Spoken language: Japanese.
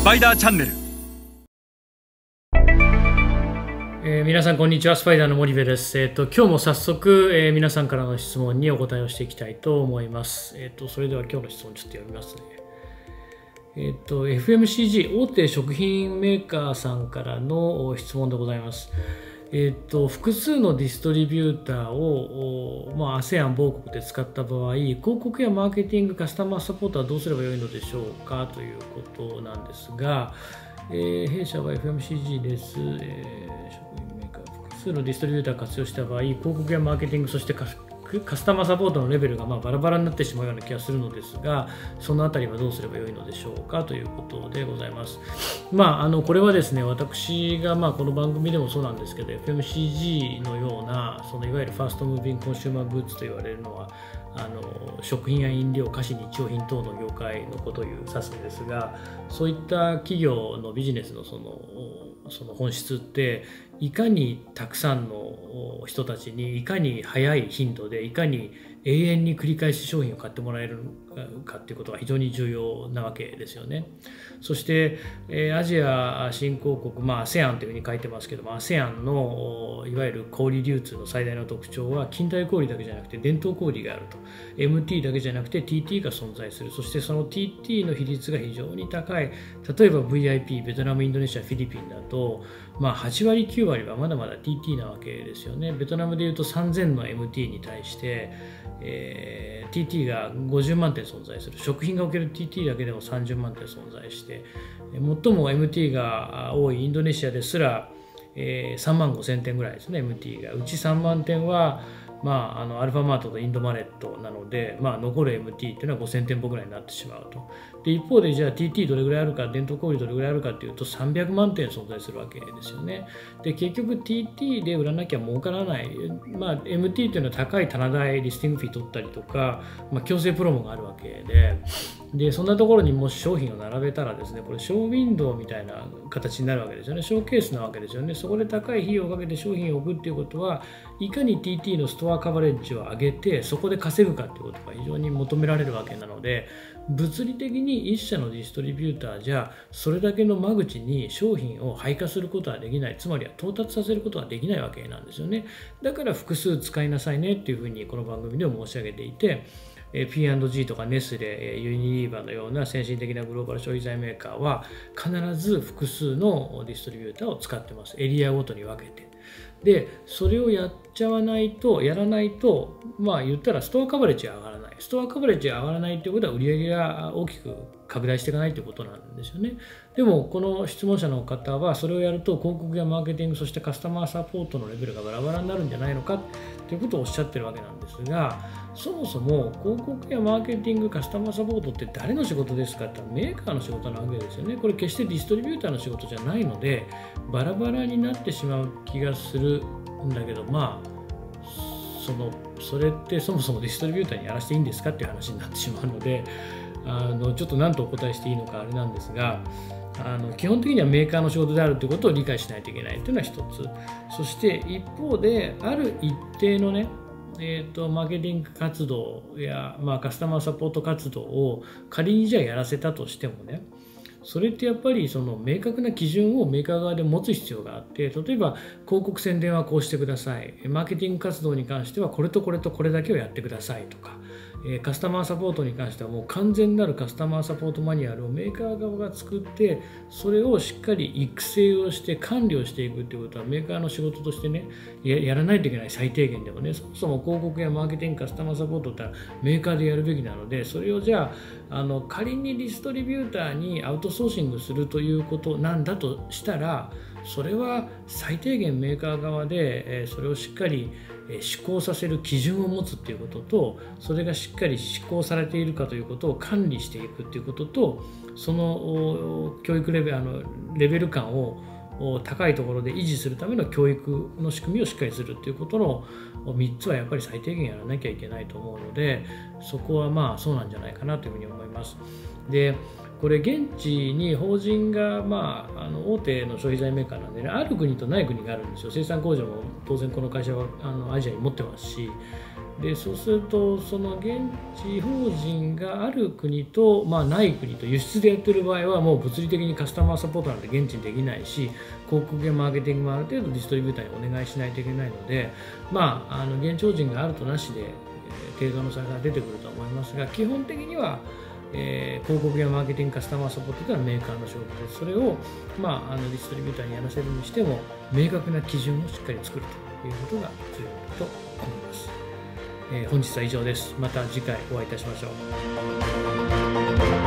スパイダーチャンネル。えー皆さんこんにちは。スパイダーの森部です、えー、と今日も早速、えー皆さんからの質問にお答えをしていきたいと思います、えー、とそれでは今日の質問ちょっと読みますね。えー、と FMCG 大手食品メーカーさんからの質問でございます。えー、と複数のディストリビューターを、まあ、ASEAN 某国で使った場合広告やマーケティングカスタマーサポートはどうすればよいのでしょうかということなんですが、えー弊社は FMCG です、えー職員メーカー複数のディストリビューターを活用した場合広告やマーケティングそしてカスタマーサポートのレベルがまバラバラになってしまうような気がするのですがそのあたりはどうすればよいのでしょうかということでございます。まあ、あのこれはですね私がまあこの番組でもそうなんですけど FMCG のようなそのいわゆるファーストムービングコンシューマーグッズと言われるのはあの食品や飲料菓子日用品等の業界のことを指すんですがそういった企業のビジネスのそのその本質っていかにたくさんの人たちにいかに早い頻度でいかに永遠に繰り返し商品を買ってもらえるかっていうことが非常に重要なわけですよね。そして、アジア新興国、まあ、ASEAN というふうに書いてますけども ASEAN のいわゆる小売流通の最大の特徴は近代小売だけじゃなくて伝統小売があると。MT だけじゃなくて TT が存在する。そしてその TT の比率が非常に高い。例えば VIP ベトナムインドネシアフィリピンだと、まあ、8割9割はまだまだ TT なわけですよね。ベトナムでいうと3000の MT に対してえー TT が50万点存在する。食品がおける TT だけでも30万点存在して最も MT が多いインドネシアですら、えー3万5000点ぐらいですね。MT が。うち3万点はまあ、あのアルファマートとインドマネットなので、まあ、残る MT っていうのは5000店舗ぐらいになってしまうと。で一方でじゃあ TT どれぐらいあるか伝統小売どれぐらいあるかっていうと300万点存在するわけですよね。で結局 TT で売らなきゃ儲からない、まあ、MT っていうのは高い棚代リスティングフィー取ったりとか、まあ、強制プロモがあるわけで。でそんなところにもし商品を並べたらですねこれショーウィンドウみたいな形になるわけですよね。ショーケースなわけですよね。そこで高い費用をかけて商品を置くっていうことはいかに TT のストアカバレッジを上げてそこで稼ぐかっていうことが非常に求められるわけなので物理的に一社のディストリビューターじゃそれだけの間口に商品を配下することはできないつまりは到達させることはできないわけなんですよね。だから複数使いなさいねっていうふうにこの番組でも申し上げていてえー P&G とかネスレ、えーユニリーバーのような先進的なグローバル消費財メーカーは必ず複数のディストリビューターを使ってます。エリアごとに分けて。でそれをやっちゃわないとやらないとまあ言ったらストアカバレッジが上がらない。ストアカバレッジが上がらないということは売り上げが大きく拡大していかないということなんですよね。でもこの質問者の方はそれをやると広告やマーケティングそしてカスタマーサポートのレベルがバラバラになるんじゃないのかということをおっしゃってるわけなんですがそもそも広告やマーケティングカスタマーサポートって誰の仕事ですかってメーカーの仕事なわけですよね。これ決してディストリビューターの仕事じゃないのでバラバラになってしまう気がするんだけどまあそのそれってそもそもディストリビューターにやらせていいんですかっていう話になってしまうのであのちょっと何とお答えしていいのかあれなんですがあの基本的にはメーカーの仕事であるということを理解しないといけないというのは一つ。そして一方である一定のねえー、とマーケティング活動や、まあ、カスタマーサポート活動を仮にじゃあやらせたとしてもねそれってやっぱりその明確な基準をメーカー側で持つ必要があって例えば広告宣伝はこうしてください。マーケティング活動に関してはこれとこれとこれだけをやってくださいとか。えカスタマーサポートに関してはもう完全なるカスタマーサポートマニュアルをメーカー側が作ってそれをしっかり育成をして管理をしていくっていうことはメーカーの仕事としてねやらないといけない最低限でもね。そもそも広告やマーケティングカスタマーサポートってメーカーでやるべきなのでそれをじゃああの仮にディストリビューターにアウトソーシングするということなんだとしたらそれは最低限メーカー側で、それをしっかり施行させる基準を持つっていうこととそれがしっかり施行されているかということを管理していくっていうこととその教育レベルあのレベル感を高いところで維持するための教育の仕組みをしっかりするっていうことの3つはやっぱり最低限やらなきゃいけないと思うのでそこはまあそうなんじゃないかなというふうに思います。でこれ現地に法人が、まあ、あの大手の消費財メーカーなんで、ね、ある国とない国があるんですよ。生産工場も当然この会社はあのアジアに持ってますし。でそうするとその現地法人がある国と、まあ、ない国と輸出でやってる場合はもう物理的にカスタマーサポートなんて現地にできないし広告やマーケティングもある程度ディストリビューターにお願いしないといけないので、まあ、あの現地法人があるとなしで、えー、程度の差が出てくると思いますが基本的にはえー、広告やマーケティングカスタマーサポートというのはメーカーの仕事ですそれを、まあ、あのディストリビューターにやらせるにしても明確な基準をしっかり作るということが重要だと思います。えー、本日は以上です。また次回お会いいたしましょう。